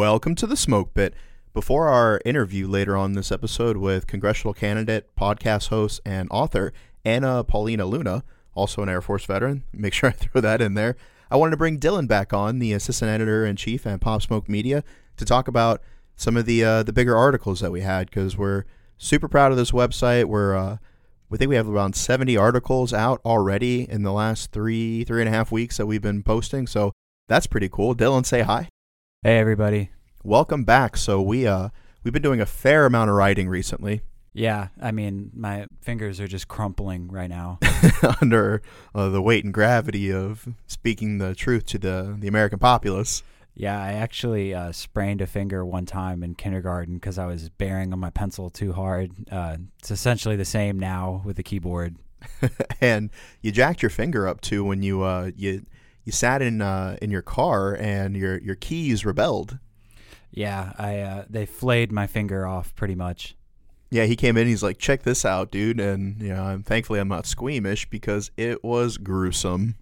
Welcome to the Smoke Pit. Before our interview later on this episode with congressional candidate, podcast host, and author Anna Paulina Luna, also an Air Force veteran, make sure I throw that in there. I wanted to bring Dylan back on, the assistant editor in chief at Pop Smoke Media, to talk about some of the uh, the bigger articles that we had because we're super proud of this website. We're uh, we think we have around 70 articles out already in the last three three and a half weeks that we've been posting. So that's pretty cool. Dylan, say hi. Hey everybody. Welcome back. So we uh we've been doing a fair amount of writing recently Yeah, I mean my fingers are just crumpling right now. under uh, the weight and gravity of speaking the truth to the the American populace. yeah, I actually uh, sprained a finger one time in kindergarten because I was bearing on my pencil too hard. Uh, it's essentially the same now with the keyboard. and you jacked your finger up too when you uh you you sat in uh in your car and your your keys rebelled. Yeah, I uh, they flayed my finger off pretty much. Yeah, he came in. He's like, "Check this out, dude!" And you know, I'm thankfully I'm not squeamish because it was gruesome.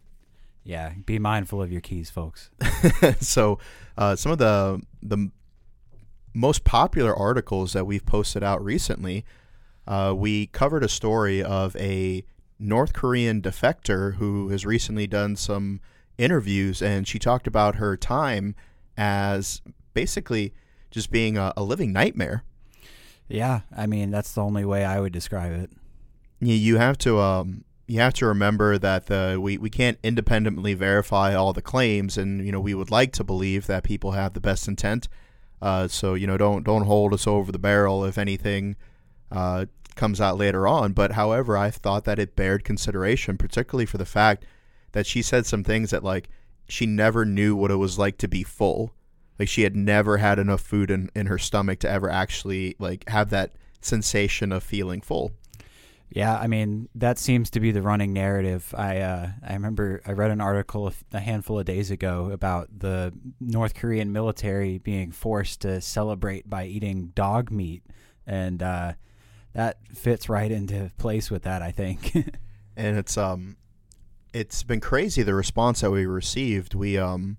Yeah, be mindful of your keys, folks. so, uh, some of the the most popular articles that we've posted out recently, uh, we covered a story of a North Korean defector who has recently done some interviews, and she talked about her time as basically just being a, a living nightmare. Yeah, I mean that's the only way I would describe it. you, you have to um you have to remember that the we, we can't independently verify all the claims and you know we would like to believe that people have the best intent uh, so you know don't don't hold us over the barrel if anything uh, comes out later on but however I thought that it bared consideration particularly for the fact that she said some things that like she never knew what it was like to be full like she had never had enough food in, in her stomach to ever actually like have that sensation of feeling full Yeah, I mean that seems to be the running narrative. I uh, I remember I read an article a handful of days ago about the North Korean military being forced to celebrate by eating dog meat, and uh, that fits right into place with that. I think. and it's um it's been crazy the response that we received. We um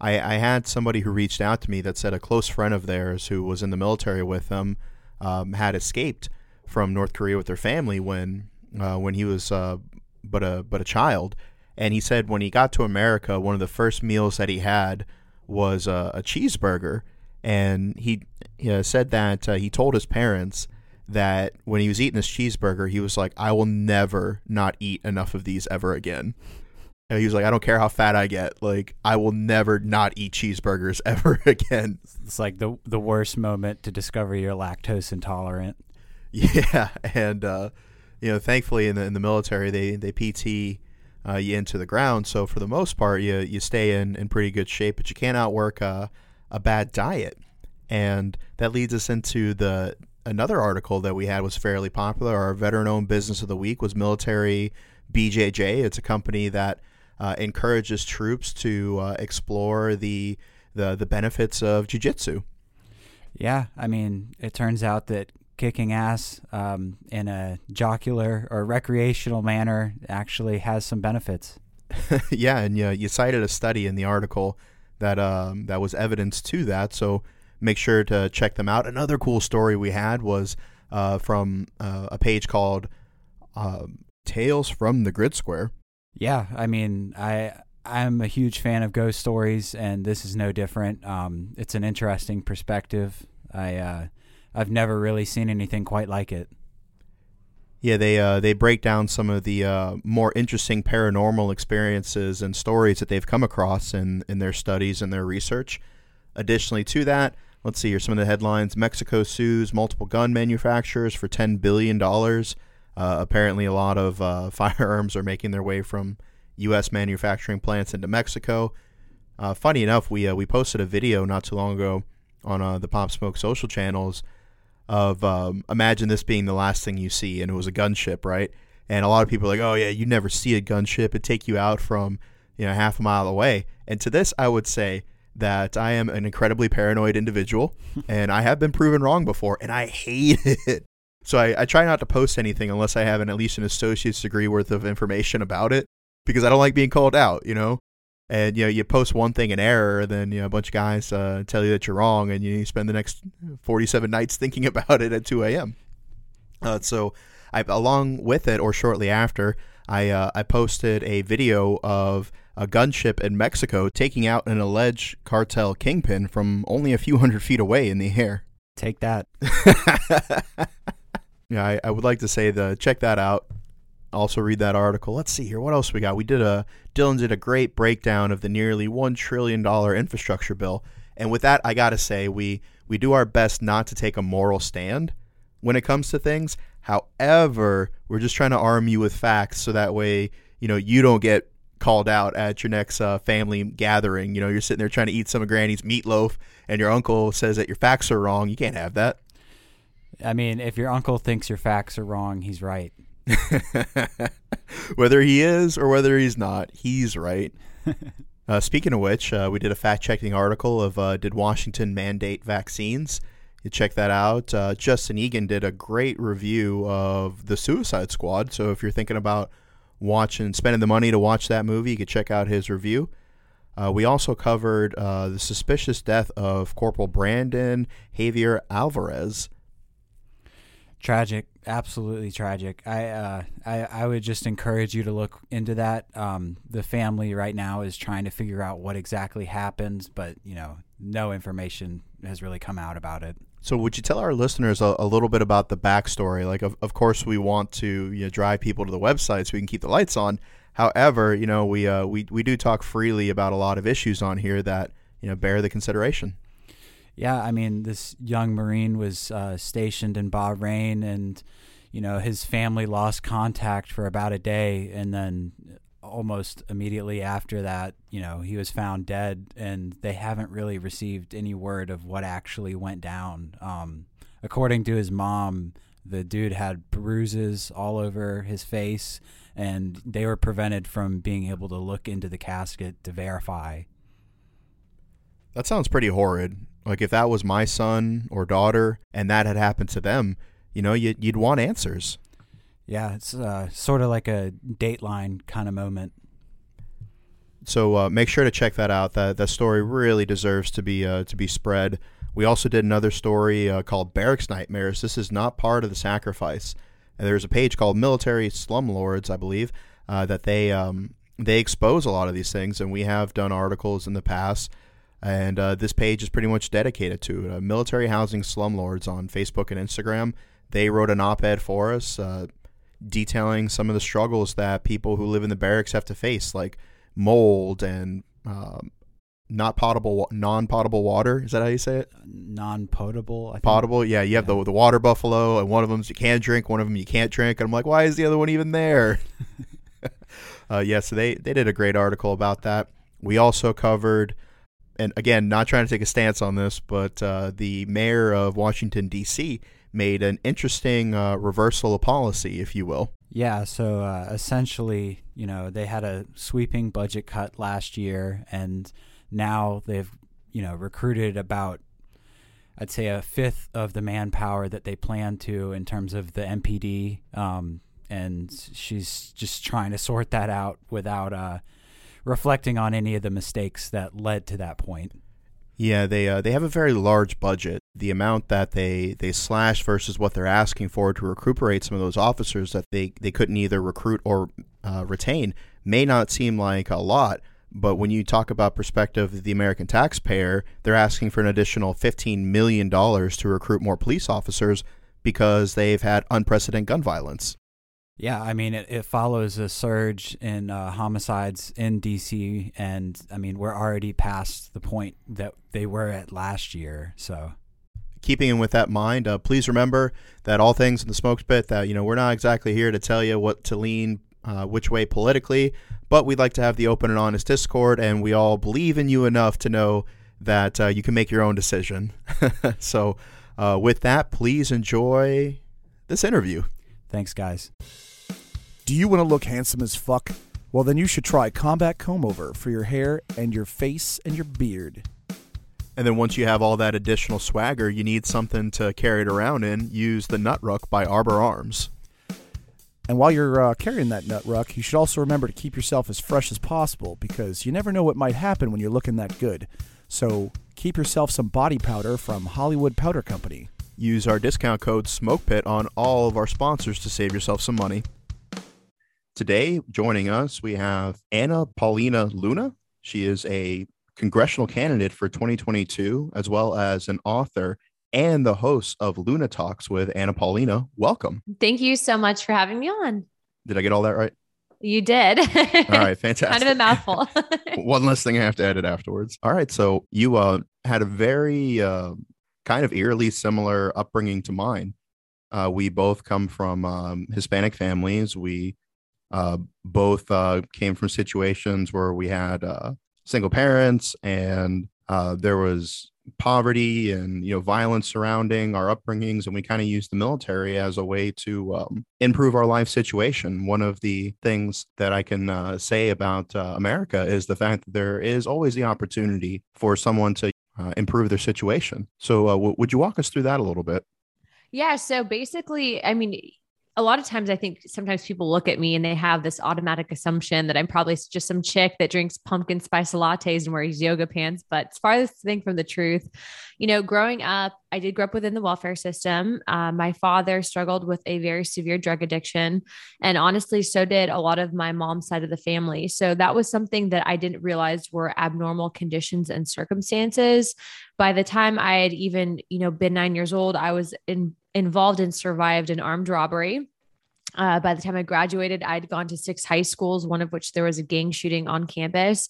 I, I had somebody who reached out to me that said a close friend of theirs who was in the military with them um, had escaped from North Korea with their family when uh, when he was uh, but a but a child. And he said when he got to America one of the first meals that he had was uh, a cheeseburger. And he, uh, said that uh, he told his parents that when he was eating this cheeseburger, he was like, I will never not eat enough of these ever again. And he was like, I don't care how fat I get, like I will never not eat cheeseburgers ever again. it's like the the worst moment to discover you're lactose intolerant. Yeah, and uh, you know, thankfully in the in the military they they PT uh, you into the ground, so for the most part you you stay in in pretty good shape, but you can't outwork a a bad diet, and that leads us into the another article that we had was fairly popular. Our veteran-owned business of the week was Military BJJ. It's a company that uh, encourages troops to uh, explore the the the benefits of jujitsu. Yeah, I mean, it turns out that kicking ass um, in a jocular or recreational manner actually has some benefits. yeah, and you, you cited a study in the article that um, that was evidence to that. So make sure to check them out. Another cool story we had was uh, from uh, a page called uh, Tales from the Grid Square. Yeah, I mean, I I'm a huge fan of ghost stories, and this is no different. Um, it's an interesting perspective. I uh, I've never really seen anything quite like it. Yeah, they uh, they break down some of the uh, more interesting paranormal experiences and stories that they've come across in, in their studies and their research. Additionally to that, let's see here some of the headlines: Mexico sues multiple gun manufacturers for ten billion dollars. Uh, apparently, a lot of uh, firearms are making their way from U.S. manufacturing plants into Mexico. Uh, funny enough, we uh, we posted a video not too long ago on uh, the Pop Smoke social channels of um, imagine this being the last thing you see, and it was a gunship, right? And a lot of people are like, oh yeah, you never see a gunship; it take you out from you know half a mile away. And to this, I would say that I am an incredibly paranoid individual, and I have been proven wrong before, and I hate it. So I, I try not to post anything unless I have an, at least an associate's degree worth of information about it, because I don't like being called out, you know. and you know you post one thing in error, then you know a bunch of guys uh, tell you that you're wrong, and you spend the next 47 nights thinking about it at 2 a.m. Uh, so, I, along with it, or shortly after, I uh, I posted a video of a gunship in Mexico taking out an alleged cartel kingpin from only a few hundred feet away in the air. Take that. yeah, I, I would like to say the check that out. Also read that article. Let's see here. What else we got? We did a Dylan did a great breakdown of the nearly one trillion dollar infrastructure bill. And with that, I gotta say we we do our best not to take a moral stand when it comes to things. However, we're just trying to arm you with facts so that way you know you don't get called out at your next uh, family gathering. You know, you're sitting there trying to eat some of Granny's meatloaf, and your uncle says that your facts are wrong. You can't have that. I mean, if your uncle thinks your facts are wrong, he's right. whether he is or whether he's not, he's right. uh, speaking of which, uh, we did a fact checking article of uh, Did Washington mandate vaccines? You check that out. Uh, Justin Egan did a great review of The Suicide Squad. So if you're thinking about watching, spending the money to watch that movie, you could check out his review. Uh, we also covered uh, the suspicious death of Corporal Brandon Javier Alvarez. Tragic, absolutely tragic. I, uh, I I would just encourage you to look into that. Um, the family right now is trying to figure out what exactly happened, but you know, no information has really come out about it. So, would you tell our listeners a, a, little bit about the backstory? Like, of, of course, we want to you know, drive people to the website so we can keep the lights on. However, you know, we uh, we we do talk freely about a lot of issues on here that you know bear the consideration. Yeah, I mean, this young Marine was uh, stationed in Bahrain, and you know his family lost contact for about a day, and then almost immediately after that, you know, he was found dead, and they haven't really received any word of what actually went down. Um, according to his mom, the dude had bruises all over his face, and they were prevented from being able to look into the casket to verify. That sounds pretty horrid. Like if that was my son or daughter, and that had happened to them, you know, you'd, you'd want answers. Yeah, it's uh, sort of like a Dateline kind of moment. So uh, make sure to check that out. That that story really deserves to be uh, to be spread. We also did another story uh, called Barracks Nightmares. This is not part of the sacrifice. And there's a page called Military Slumlords, I believe, uh, that they um, they expose a lot of these things, and we have done articles in the past. And uh, this page is pretty much dedicated to it. military housing slumlords on Facebook and Instagram. They wrote an op-ed for us detailing some of the struggles that people who live in the barracks have to face, like mold and um, not potable, non-potable water. Is that how you say it? Non-potable. Potable. Yeah, you have yeah. the the water buffalo, and one of them you can drink, one of them you can't drink. And I'm like, why is the other one even there? uh, yeah, so they they did a great article about that. We also covered, and again, not trying to take a stance on this, but uh, the mayor of Washington D.C made an interesting uh, reversal of policy, if you will. Yeah, so uh, essentially, you know, they had a sweeping budget cut last year, and now they've, you know, recruited about, I'd say, a fifth of the manpower that they plan to in terms of the MPD. Um, and she's just trying to sort that out without uh, reflecting on any of the mistakes that led to that point. Yeah, they uh, they have a very large budget. The amount that they they slash versus what they're asking for to recuperate some of those officers that they they couldn't either recruit or uh, retain may not seem like a lot, but when you talk about perspective of the American taxpayer, they're asking for an additional fifteen million dollars to recruit more police officers because they've had unprecedented gun violence. Yeah, I mean, it, it follows a surge in uh, homicides in DC, and I mean, we're already past the point that they were at last year. So, keeping in with that mind, uh, please remember that all things in the smoke pit. That you know, we're not exactly here to tell you what to lean uh, which way politically, but we'd like to have the open and honest discord, and we all believe in you enough to know that uh, you can make your own decision. so, uh, with that, please enjoy this interview. Thanks, guys. Do you want to look handsome as fuck? Well, then you should try Combat Comb Over for your hair and your face and your beard. And then once you have all that additional swagger, you need something to carry it around in. Use the Nut Ruck by Arbor Arms. And while you're uh, carrying that nut ruck, you should also remember to keep yourself as fresh as possible because you never know what might happen when you're looking that good. So keep yourself some body powder from Hollywood Powder Company. Use our discount code SMOKEPIT on all of our sponsors to save yourself some money. Today, joining us, we have Anna Paulina Luna. She is a congressional candidate for 2022, as well as an author and the host of Luna Talks with Anna Paulina. Welcome. Thank you so much for having me on. Did I get all that right? You did. All right, fantastic. kind of a mouthful. One less thing I have to edit afterwards. All right, so you uh, had a very uh, kind of eerily similar upbringing to mine. Uh, we both come from um, Hispanic families. We uh, both uh, came from situations where we had uh, single parents and uh, there was poverty and you know violence surrounding our upbringings and we kind of used the military as a way to um, improve our life situation one of the things that i can uh, say about uh, america is the fact that there is always the opportunity for someone to uh, improve their situation. So uh, w- would you walk us through that a little bit? Yeah so basically i mean a lot of times I think sometimes people look at me and they have this automatic assumption that I'm probably just some chick that drinks pumpkin spice lattes and wears yoga pants. But as farthest thing from the truth, you know, growing up, I did grow up within the welfare system. Uh, my father struggled with a very severe drug addiction. And honestly, so did a lot of my mom's side of the family. So that was something that I didn't realize were abnormal conditions and circumstances. By the time I had even, you know, been nine years old, I was in involved and survived an armed robbery. Uh, by the time I graduated, I'd gone to six high schools, one of which there was a gang shooting on campus.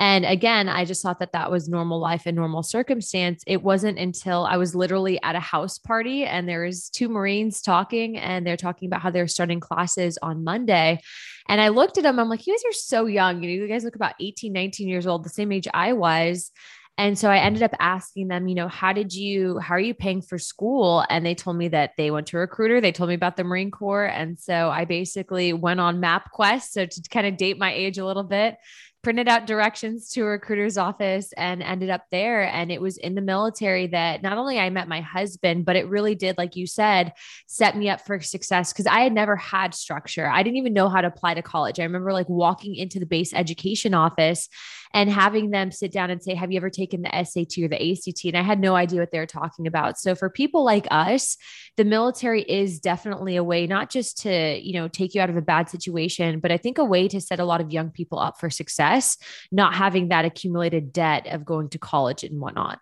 And again, I just thought that that was normal life and normal circumstance. It wasn't until I was literally at a house party and there was two Marines talking and they're talking about how they're starting classes on Monday. And I looked at them, I'm like, you guys are so young. You know, you guys look about 18, 19 years old, the same age I was. And so I ended up asking them, you know, how did you, how are you paying for school? And they told me that they went to a recruiter. They told me about the Marine Corps. And so I basically went on MapQuest. So to kind of date my age a little bit, printed out directions to a recruiter's office and ended up there. And it was in the military that not only I met my husband, but it really did, like you said, set me up for success because I had never had structure. I didn't even know how to apply to college. I remember like walking into the base education office and having them sit down and say, Have you ever taken the SAT or the ACT? And I had no idea what they were talking about. So for people like us, the military is definitely a way not just to, you know, take you out of a bad situation, but I think a way to set a lot of young people up for success, not having that accumulated debt of going to college and whatnot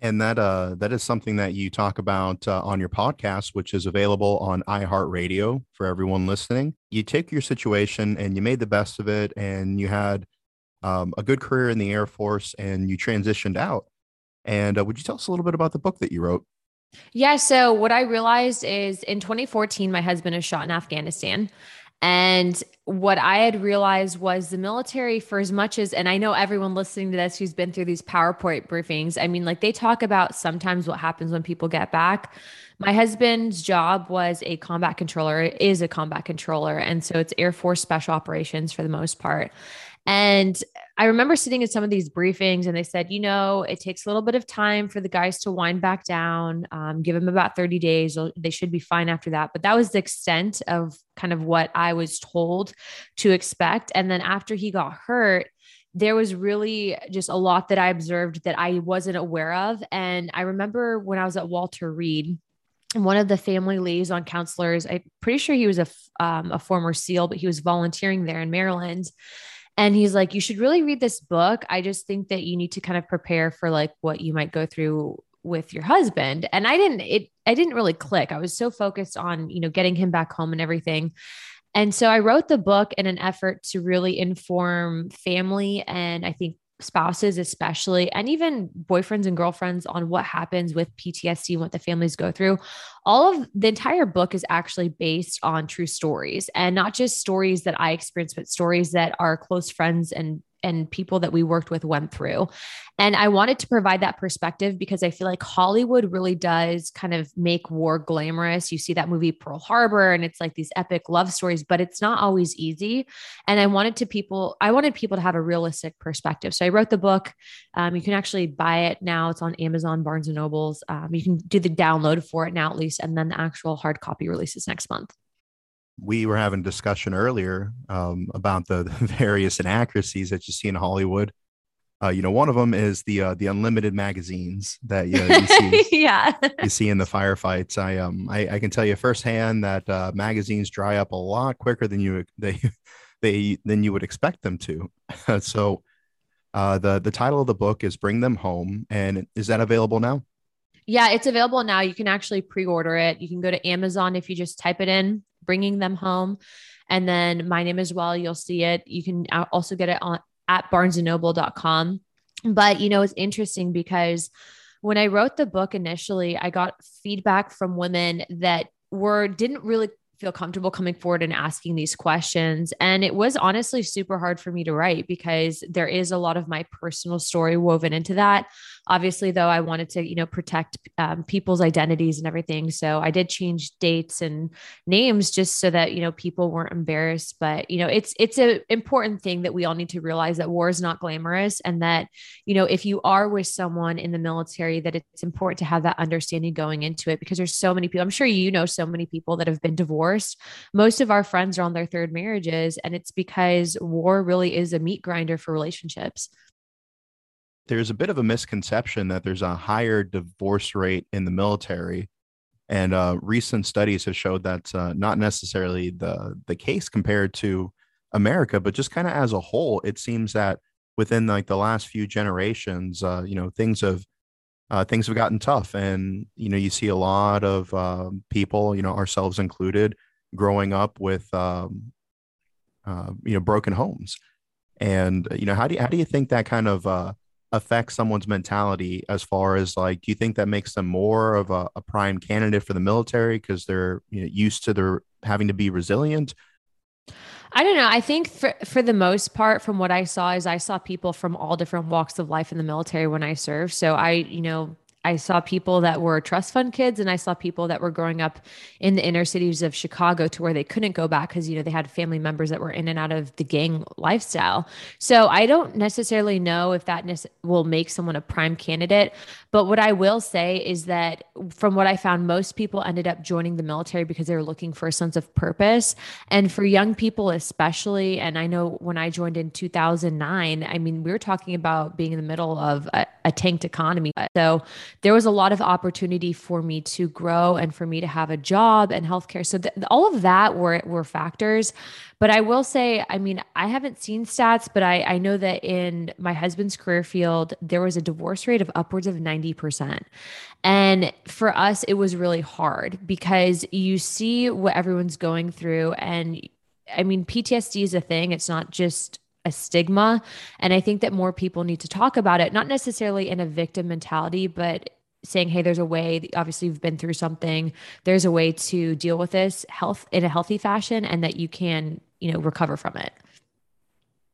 and that uh that is something that you talk about uh, on your podcast which is available on iheartradio for everyone listening you take your situation and you made the best of it and you had um, a good career in the Air Force and you transitioned out. And uh, would you tell us a little bit about the book that you wrote? Yeah. So, what I realized is in 2014, my husband is shot in Afghanistan. And what I had realized was the military, for as much as, and I know everyone listening to this who's been through these PowerPoint briefings, I mean, like they talk about sometimes what happens when people get back. My husband's job was a combat controller, is a combat controller. And so it's Air Force Special Operations for the most part. And I remember sitting in some of these briefings and they said, you know, it takes a little bit of time for the guys to wind back down, um, give them about 30 days. They should be fine after that. But that was the extent of kind of what I was told to expect. And then after he got hurt, there was really just a lot that I observed that I wasn't aware of. And I remember when I was at Walter Reed, one of the family liaison counselors, I'm pretty sure he was a, um, a former SEAL, but he was volunteering there in Maryland. And he's like, you should really read this book. I just think that you need to kind of prepare for like what you might go through with your husband. And I didn't, it, I didn't really click. I was so focused on, you know, getting him back home and everything. And so I wrote the book in an effort to really inform family and I think spouses, especially, and even boyfriends and girlfriends on what happens with PTSD and what the families go through. All of the entire book is actually based on true stories and not just stories that I experienced, but stories that our close friends and and people that we worked with went through. And I wanted to provide that perspective because I feel like Hollywood really does kind of make war glamorous. You see that movie Pearl Harbor and it's like these epic love stories, but it's not always easy. And I wanted to people, I wanted people to have a realistic perspective. So I wrote the book. Um, you can actually buy it now. It's on Amazon, Barnes and Nobles. Um, you can do the download for it now at least, and then the actual hard copy releases next month. We were having a discussion earlier um, about the, the various inaccuracies that you see in Hollywood. Uh, you know, one of them is the uh, the unlimited magazines that you, you see. yeah. you see in the firefights. I um I, I can tell you firsthand that uh, magazines dry up a lot quicker than you they they than you would expect them to. so, uh, the the title of the book is "Bring Them Home," and is that available now? Yeah, it's available now. You can actually pre-order it. You can go to Amazon if you just type it in, "Bringing Them Home," and then my name as well. You'll see it. You can also get it on at barnesandnoble.com. But, you know, it's interesting because when I wrote the book initially, I got feedback from women that were didn't really feel comfortable coming forward and asking these questions. And it was honestly super hard for me to write because there is a lot of my personal story woven into that. Obviously, though, I wanted to, you know, protect um, people's identities and everything. So I did change dates and names just so that, you know, people weren't embarrassed. But, you know, it's, it's an important thing that we all need to realize that war is not glamorous and that, you know, if you are with someone in the military, that it's important to have that understanding going into it because there's so many people, I'm sure you know so many people that have been divorced divorced. Most of our friends are on their third marriages, and it's because war really is a meat grinder for relationships. There's a bit of a misconception that there's a higher divorce rate in the military. And uh, recent studies have showed that's uh, not necessarily the, the case compared to America, but just kind of as a whole, it seems that within like the last few generations, uh, you know, things have uh, things have gotten tough. And you know you see a lot of uh, people you know ourselves included growing up with um, uh, you know broken homes. And you know how do you how do you think that kind of uh, affects someone's mentality as far as like do you think that makes them more of a, a prime candidate for the military because they're you know, used to their having to be resilient I don't know. I think for for the most part, from what I saw, is I saw people from all different walks of life in the military when I served. So I, you know, I saw people that were trust fund kids and I saw people that were growing up in the inner cities of Chicago to where they couldn't go back because, you know, they had family members that were in and out of the gang lifestyle. So I don't necessarily know if that will make someone a prime candidate. But what I will say is that from what I found, most people ended up joining the military because they were looking for a sense of purpose. And for young people, especially, and I know when I joined in 2009, I mean, we were talking about being in the middle of a, a tanked economy. So there was a lot of opportunity for me to grow and for me to have a job and healthcare. So th- all of that were were factors. But I will say, I mean, I haven't seen stats, but I, I know that in my husband's career field, there was a divorce rate of upwards of 90%. And for us, it was really hard because you see what everyone's going through. And I mean, PTSD is a thing, it's not just a stigma. And I think that more people need to talk about it, not necessarily in a victim mentality, but saying, hey, there's a way, obviously, you've been through something, there's a way to deal with this health in a healthy fashion and that you can, you know, recover from it.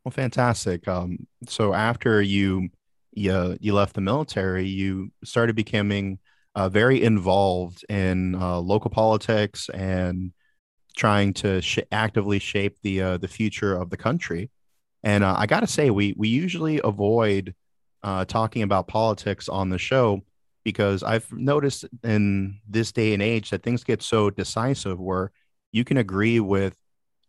Well, fantastic. Um, so after you, you, you left the military, you started becoming uh, very involved in uh, local politics and trying to sh- actively shape the uh, the future of the country. And uh, I got to say, we we usually avoid uh, talking about politics on the show because I've noticed in this day and age that things get so decisive where you can agree with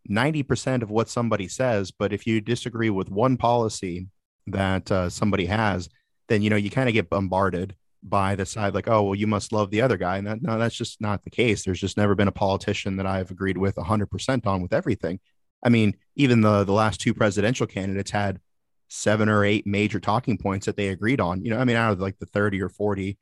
90% of what somebody says, but if you disagree with one policy that uh, somebody has, then you know you kind of get bombarded by the side like, oh well, you must love the other guy, and that, no, that's just not the case. There's just never been a politician that I've agreed with 100% on with everything. I mean, even the the last two presidential candidates had seven or eight major talking points that they agreed on. You know, I mean, out of like the 30 or 40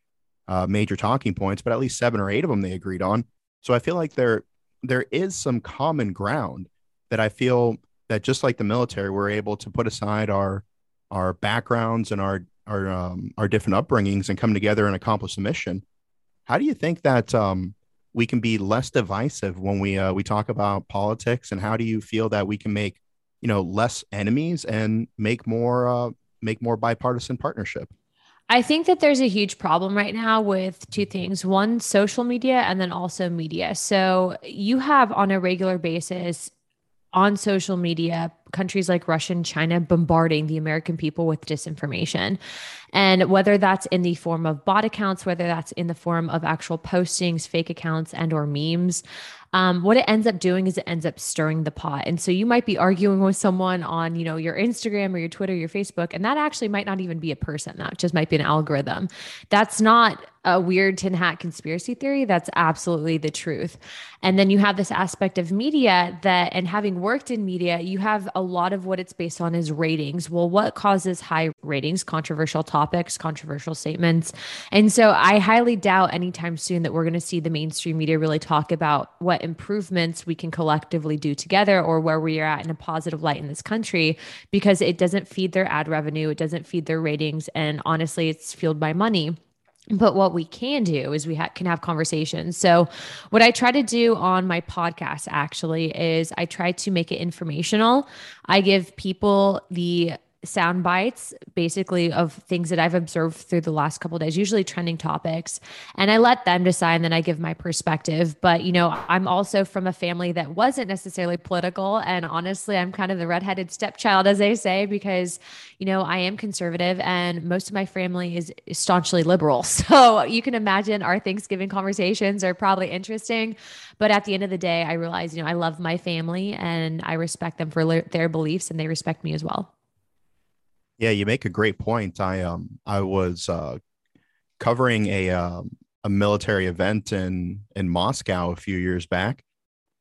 uh, major talking points, but at least seven or eight of them they agreed on. So I feel like there there is some common ground that I feel that just like the military, we're able to put aside our our backgrounds and our our um, our different upbringings and come together and accomplish a mission. How do you think that um, we can be less divisive when we uh, we talk about politics and how do you feel that we can make you know less enemies and make more uh, make more bipartisan partnership I think that there's a huge problem right now with two things one, social media, and then also media. So you have on a regular basis on social media countries like Russia and China bombarding the American people with disinformation. And whether that's in the form of bot accounts, whether that's in the form of actual postings, fake accounts, and or memes, um, what it ends up doing is it ends up stirring the pot. And so you might be arguing with someone on, you know, your Instagram or your Twitter, your Facebook, and that actually might not even be a person. That just might be an algorithm. That's not a weird tin hat conspiracy theory. That's absolutely the truth. And then you have this aspect of media that, and having worked in media, you have a lot of what it's based on is ratings. Well, what causes high ratings? Controversial topics, controversial statements. And so I highly doubt anytime soon that we're going to see the mainstream media really talk about what improvements we can collectively do together or where we are at in a positive light in this country because it doesn't feed their ad revenue, it doesn't feed their ratings. And honestly, it's fueled by money. But what we can do is we ha- can have conversations. So, what I try to do on my podcast actually is I try to make it informational. I give people the sound bites basically of things that I've observed through the last couple days, usually trending topics. And I let them decide and then I give my perspective. But, you know, I'm also from a family that wasn't necessarily political. And honestly, I'm kind of the redheaded stepchild, as they say, because, you know, I am conservative and most of my family is staunchly liberal. So you can imagine our Thanksgiving conversations are probably interesting. But at the end of the day, I realize, you know, I love my family and I respect them for their beliefs and they respect me as well. Yeah, you make a great point. I um I was uh, covering a um, a military event in in Moscow a few years back,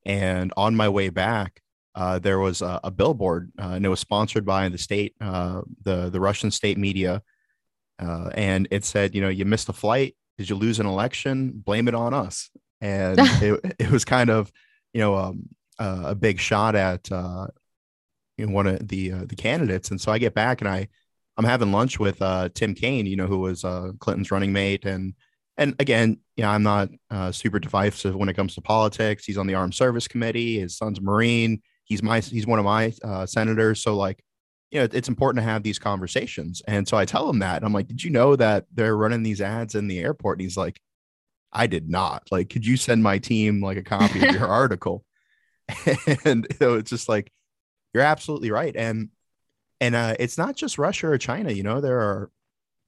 and on my way back, uh, there was a, a billboard, uh, and it was sponsored by the state, uh, the the Russian state media, uh, and it said, you know, you missed a flight. Did you lose an election? Blame it on us. And it it was kind of, you know, um, a big shot at uh, you know, one of the uh, the candidates. And so I get back and I I'm having lunch with uh, Tim Kaine, you know, who was uh, Clinton's running mate, and and again, you know, I'm not uh, super divisive when it comes to politics. He's on the Armed Service Committee. His son's a Marine. He's my he's one of my uh, senators. So like, you know, it's important to have these conversations. And so I tell him that I'm like, did you know that they're running these ads in the airport? And he's like, I did not. Like, could you send my team like a copy of your article? and you know, it's just like you're absolutely right. And and uh, it's not just Russia or China. You know, there are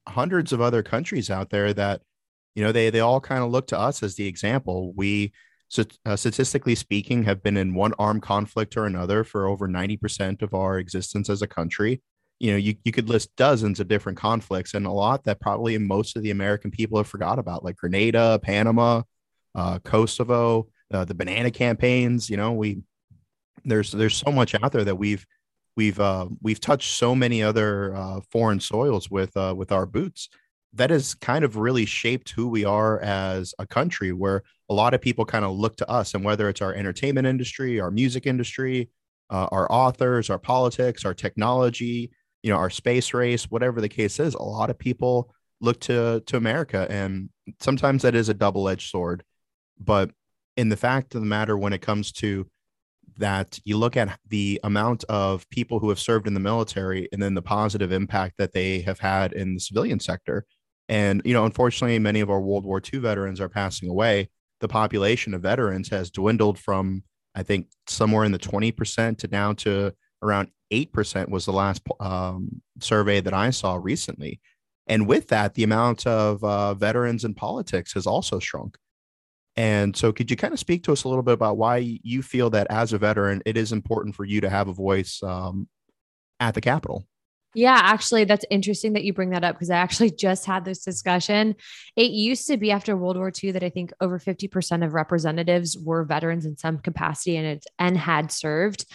hundreds of other countries out there that, you know, they they all kind of look to us as the example. We, so, uh, statistically speaking, have been in one armed conflict or another for over ninety percent of our existence as a country. You know, you, you could list dozens of different conflicts and a lot that probably most of the American people have forgot about, like Grenada, Panama, uh, Kosovo, uh, the banana campaigns. You know, we there's there's so much out there that we've we've uh, we've touched so many other uh, foreign soils with uh, with our boots. That has kind of really shaped who we are as a country where a lot of people kind of look to us and whether it's our entertainment industry our music industry uh, our authors our politics our technology you know our space race whatever the case is a lot of people look to to america and sometimes that is a double-edged sword. But in the fact of the matter when it comes to that you look at the amount of people who have served in the military and then the positive impact that they have had in the civilian sector. And, you know, unfortunately, many of our World War II veterans are passing away. The population of veterans has dwindled from, I think, somewhere in the 20% to down to around 8% was the last um, survey that I saw recently. And with that, the amount of uh, veterans in politics has also shrunk. And so, could you kind of speak to us a little bit about why you feel that as a veteran, it is important for you to have a voice um, at the Capitol? Yeah, actually, that's interesting that you bring that up because I actually just had this discussion. It used to be after World War II that I think over 50% of representatives were veterans in some capacity and it and had served.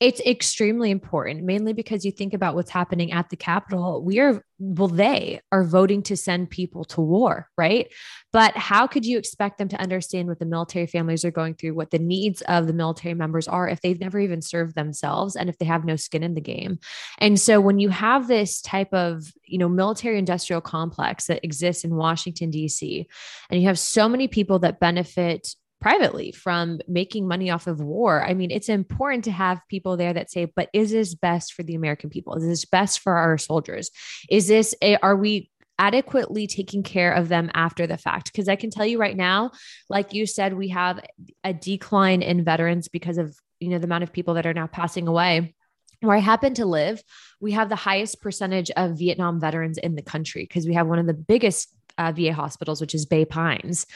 It's extremely important, mainly because you think about what's happening at the Capitol. We are well, they are voting to send people to war, right? But how could you expect them to understand what the military families are going through, what the needs of the military members are if they've never even served themselves and if they have no skin in the game? And so when you have this type of, you know, military industrial complex that exists in Washington, D.C., and you have so many people that benefit privately from making money off of war. I mean, it's important to have people there that say, but is this best for the American people? Is this best for our soldiers? Is this, a, are we adequately taking care of them after the fact. Because I can tell you right now, like you said, we have a decline in veterans because of you know the amount of people that are now passing away. where I happen to live, we have the highest percentage of Vietnam veterans in the country because we have one of the biggest uh, VA hospitals, which is Bay Pines.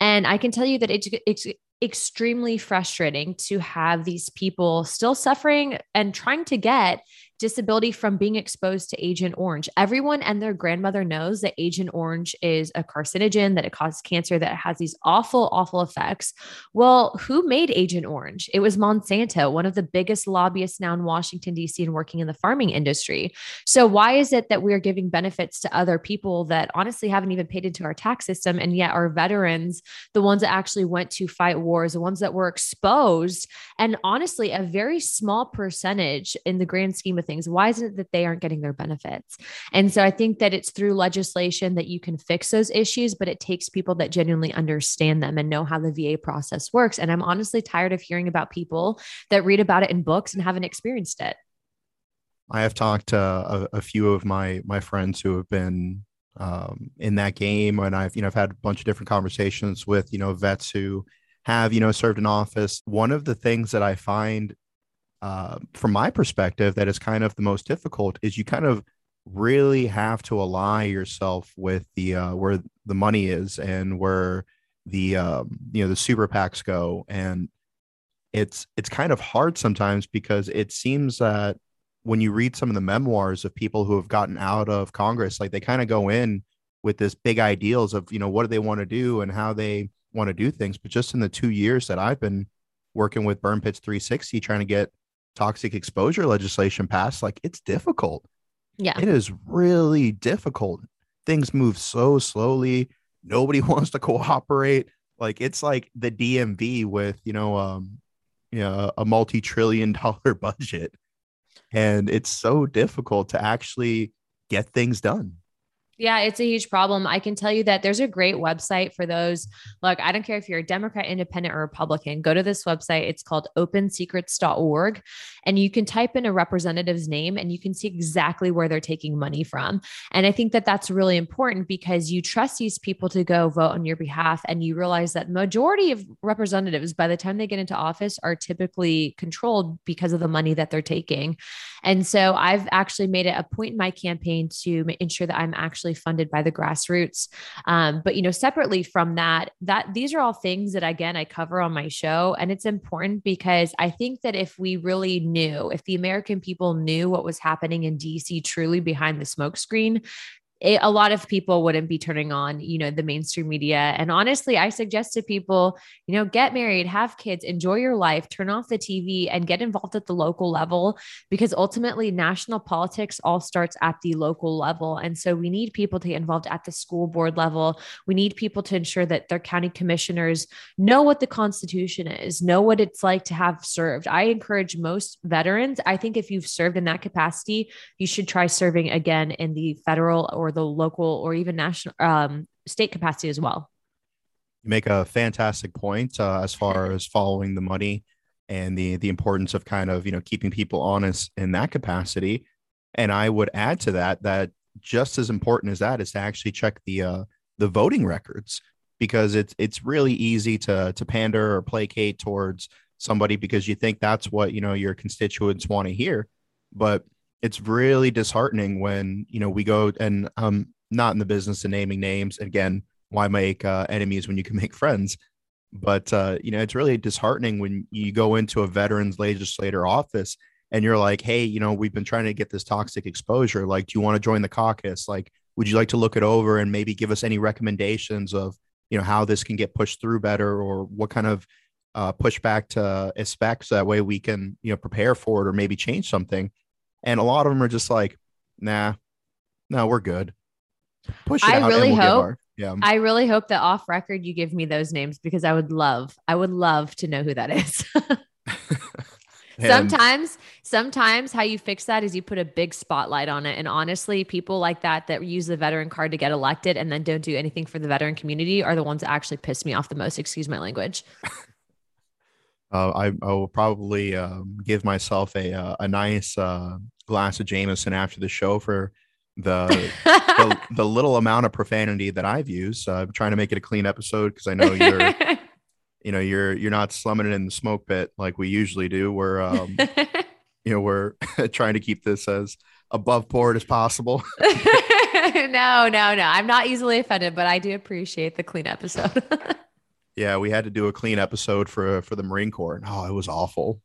And I can tell you that it's, it's extremely frustrating to have these people still suffering and trying to get disability from being exposed to Agent Orange. Everyone and their grandmother knows that Agent Orange is a carcinogen, that it causes cancer, that it has these awful, awful effects. Well, who made Agent Orange? It was Monsanto, one of the biggest lobbyists now in Washington, D.C., and working in the farming industry. So, why is it that we're giving benefits to other people that honestly haven't even paid into our tax system? And yet, our veterans, the ones that actually went to fight wars, the ones that were exposed, and honestly, a very small percentage in the grand scheme of things. Why is it that they aren't getting their benefits? And so i think that it's through legislation that you can fix those issues but it takes people that genuinely understand them and know how the va process works. And i'm honestly tired of hearing about people that read about it in books and haven't experienced it. I have talked to a, a few of my my friends who have been um, in that game and i've you know i've had a bunch of different conversations with you know vets who have you know served in office. One of the things that i find uh, from my perspective, that is kind of the most difficult is you kind of really have to ally yourself with the uh, where the money is and where the um, you know the super PACs go, and it's it's kind of hard sometimes because it seems that when you read some of the memoirs of people who have gotten out of Congress, like they kind of go in with this big ideals of you know what do they want to do and how they want to do things, but just in the two years that I've been working with Burn Pits 360, trying to get toxic exposure legislation passed, like it's difficult. Yeah. It is really difficult. Things move so slowly. Nobody wants to cooperate. Like it's like the DMV with, you know, um, you know, a multi-trillion dollar budget. And it's so difficult to actually get things done. Yeah, it's a huge problem. I can tell you that there's a great website for those. Look, I don't care if you're a Democrat, Independent, or Republican, go to this website. It's called opensecrets.org. And you can type in a representative's name and you can see exactly where they're taking money from. And I think that that's really important because you trust these people to go vote on your behalf. And you realize that majority of representatives, by the time they get into office, are typically controlled because of the money that they're taking. And so I've actually made it a point in my campaign to ensure that I'm actually funded by the grassroots. Um, but you know, separately from that, that these are all things that again I cover on my show, and it's important because I think that if we really knew, if the American people knew what was happening in DC truly behind the smokescreen, it, a lot of people wouldn't be turning on, you know, the mainstream media. And honestly, I suggest to people, you know, get married, have kids, enjoy your life, turn off the TV and get involved at the local level because ultimately national politics all starts at the local level. And so we need people to get involved at the school board level. We need people to ensure that their county commissioners know what the Constitution is, know what it's like to have served. I encourage most veterans, I think if you've served in that capacity, you should try serving again in the federal or or the local or even national um, state capacity as well. You make a fantastic point uh, as far as following the money and the the importance of kind of you know keeping people honest in that capacity. And I would add to that that just as important as that is to actually check the uh, the voting records because it's it's really easy to to pander or placate towards somebody because you think that's what you know your constituents want to hear but it's really disheartening when you know we go and um not in the business of naming names again why make uh, enemies when you can make friends but uh, you know it's really disheartening when you go into a veterans legislator office and you're like hey you know we've been trying to get this toxic exposure like do you want to join the caucus? Like would you like to look it over and maybe give us any recommendations of you know how this can get pushed through better or what kind of uh, pushback to expect so that way we can you know prepare for it or maybe change something and a lot of them are just like, nah, no, we're good. Push it I really we'll hope. Our, yeah. I really hope that off record you give me those names because I would love, I would love to know who that is. sometimes sometimes how you fix that is you put a big spotlight on it and honestly people like that that use the veteran card to get elected and then don't do anything for the veteran community are the ones that actually piss me off the most excuse my language uh, I, I, will probably um, give myself a uh, a nice uh, glass of Jameson after the show for the the, the, little amount of profanity that I've used. I'm trying to make it a clean episode because I know you're you know you're you're not slumming it in the smoke pit like we usually do. We're um, you know we're trying to keep this as above board as possible. no, no, no. I'm not easily offended, but I do appreciate the clean episode. yeah, we had to do a clean episode for for the Marine Corps. And, oh, it was awful.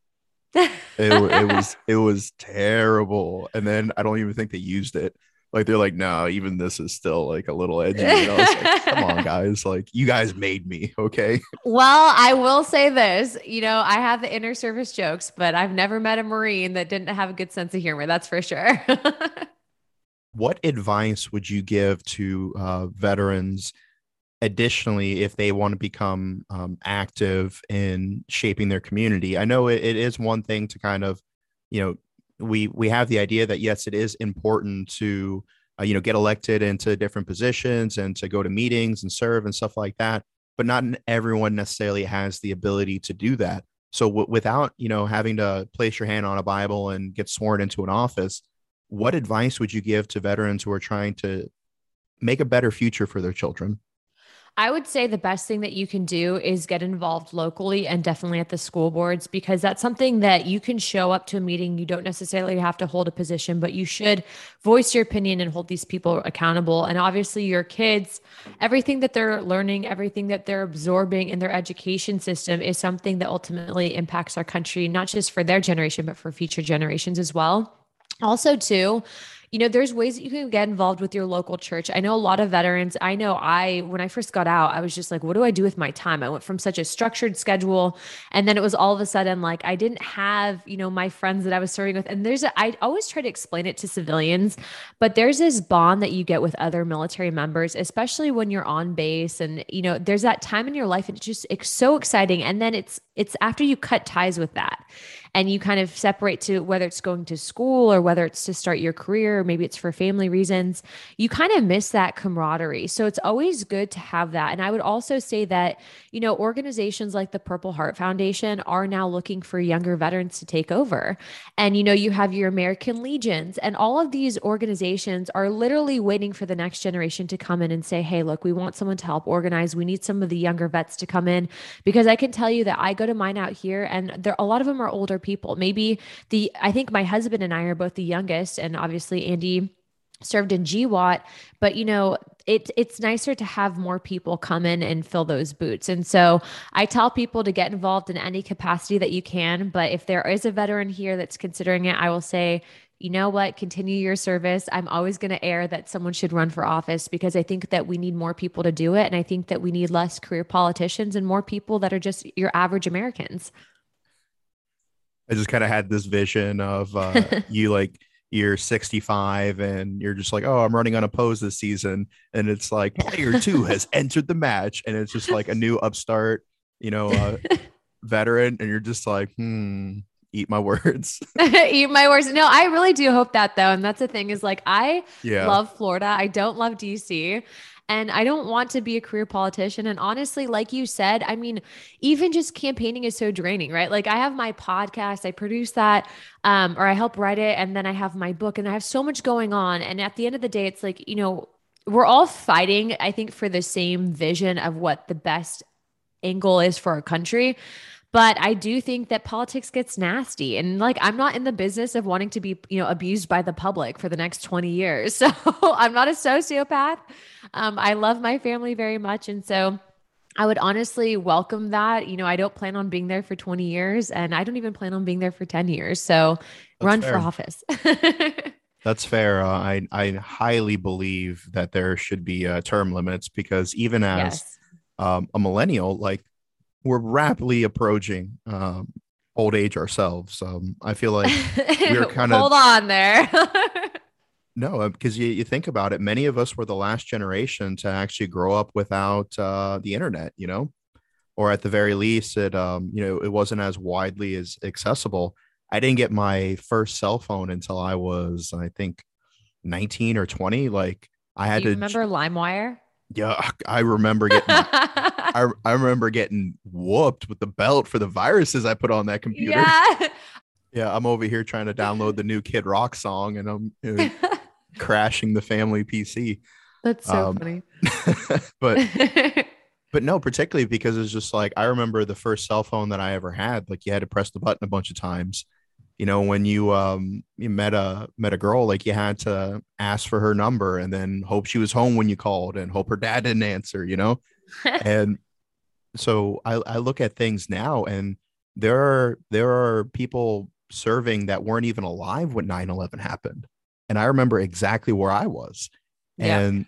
It, it was it was terrible. And then I don't even think they used it. Like they're like, no, even this is still like a little edgy. And I was like, come on, guys. Like you guys made me, okay? Well, I will say this. You know, I have the inner service jokes, but I've never met a Marine that didn't have a good sense of humor. That's for sure. what advice would you give to uh, veterans? Additionally, if they want to become um, active in shaping their community, I know it, it is one thing to kind of, you know, we we have the idea that yes, it is important to uh, you know get elected into different positions and to go to meetings and serve and stuff like that. But not everyone necessarily has the ability to do that. So w- without you know having to place your hand on a Bible and get sworn into an office, what advice would you give to veterans who are trying to make a better future for their children? I would say the best thing that you can do is get involved locally and definitely at the school boards because that's something that you can show up to a meeting. You don't necessarily have to hold a position, but you should voice your opinion and hold these people accountable. And obviously, your kids, everything that they're learning, everything that they're absorbing in their education system is something that ultimately impacts our country, not just for their generation, but for future generations as well. Also, too, you know, there's ways that you can get involved with your local church. I know a lot of veterans. I know I, when I first got out, I was just like, what do I do with my time? I went from such a structured schedule. And then it was all of a sudden like I didn't have, you know, my friends that I was serving with. And there's, a, I always try to explain it to civilians, but there's this bond that you get with other military members, especially when you're on base. And, you know, there's that time in your life and it's just it's so exciting. And then it's, it's after you cut ties with that and you kind of separate to whether it's going to school or whether it's to start your career, or maybe it's for family reasons, you kind of miss that camaraderie. So it's always good to have that. And I would also say that, you know, organizations like the Purple Heart Foundation are now looking for younger veterans to take over. And, you know, you have your American Legions, and all of these organizations are literally waiting for the next generation to come in and say, hey, look, we want someone to help organize. We need some of the younger vets to come in because I can tell you that I go to mine out here and there a lot of them are older people. Maybe the I think my husband and I are both the youngest, and obviously Andy served in GWOT, but you know, it, it's nicer to have more people come in and fill those boots. And so I tell people to get involved in any capacity that you can. But if there is a veteran here that's considering it, I will say, you know what, continue your service. I'm always going to air that someone should run for office because I think that we need more people to do it. And I think that we need less career politicians and more people that are just your average Americans. I just kind of had this vision of uh, you like you're 65 and you're just like, oh, I'm running unopposed this season, and it's like player two has entered the match, and it's just like a new upstart, you know, uh, veteran, and you're just like, hmm, eat my words. eat my words. No, I really do hope that though, and that's the thing is like I yeah. love Florida. I don't love DC. And I don't want to be a career politician. And honestly, like you said, I mean, even just campaigning is so draining, right? Like I have my podcast, I produce that, um, or I help write it, and then I have my book, and I have so much going on. And at the end of the day, it's like, you know, we're all fighting, I think, for the same vision of what the best angle is for our country. But I do think that politics gets nasty. And like, I'm not in the business of wanting to be, you know, abused by the public for the next 20 years. So I'm not a sociopath. Um, I love my family very much. And so I would honestly welcome that. You know, I don't plan on being there for 20 years and I don't even plan on being there for 10 years. So That's run fair. for office. That's fair. Uh, I I highly believe that there should be uh, term limits because even as yes. um, a millennial, like we're rapidly approaching um, old age ourselves. Um, I feel like we're kind of hold on there. no, because uh, you, you think about it, many of us were the last generation to actually grow up without uh, the internet, you know, or at the very least, it um, you know it wasn't as widely as accessible. I didn't get my first cell phone until I was, I think, nineteen or twenty. Like I had to remember LimeWire. Yeah, I remember getting I, I remember getting whooped with the belt for the viruses I put on that computer. Yeah. Yeah, I'm over here trying to download the new Kid Rock song and I'm you know, crashing the family PC. That's so um, funny. but but no, particularly because it's just like I remember the first cell phone that I ever had, like you had to press the button a bunch of times. you know when you um you met a met a girl like you had to ask for her number and then hope she was home when you called and hope her dad didn't answer you know and so I, I look at things now and there are there are people serving that weren't even alive when 9-11 happened. And i remember exactly where i was. Yeah. and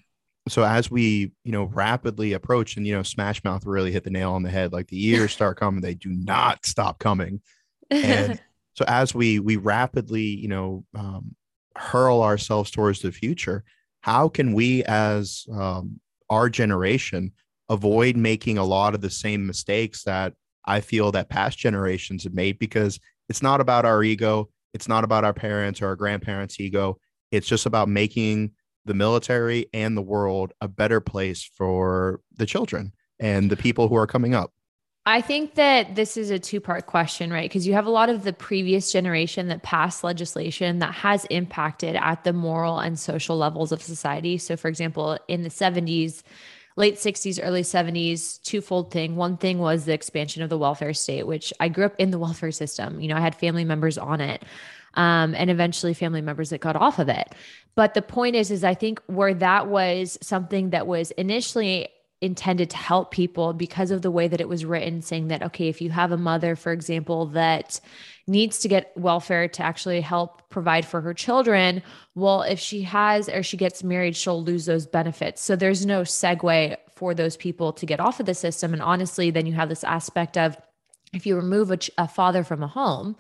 so as we you know rapidly approach and you know smash mouth really hit the nail on the head like the years start coming they do not stop coming. And so as we we rapidly you know um, hurl ourselves towards the future how can we as um, our generation avoid making a lot of the same mistakes that i feel that past generations have made because it's not about our ego it's not about our parents or our grandparents ego it's just about making the military and the world a better place for the children and the people who are coming up I think that this is a two part question, right? Because you have a lot of the previous generation that passed legislation that has impacted at the moral and social levels of society. So, for example, in the 70s, late 60s, early 70s, twofold thing. One thing was the expansion of the welfare state, which I grew up in the welfare system. You know, I had family members on it. Um, and eventually family members that got off of it. But the point is, is I think where that was something that was initially intended to help people because of the way that it was written, saying that, okay, if you have a mother, for example, that needs to get welfare to actually help provide for her children, well, if she has or she gets married, she'll lose those benefits. So there's no segue for those people to get off of the system. And honestly, then you have this aspect of, if you remove a, a, father from a home,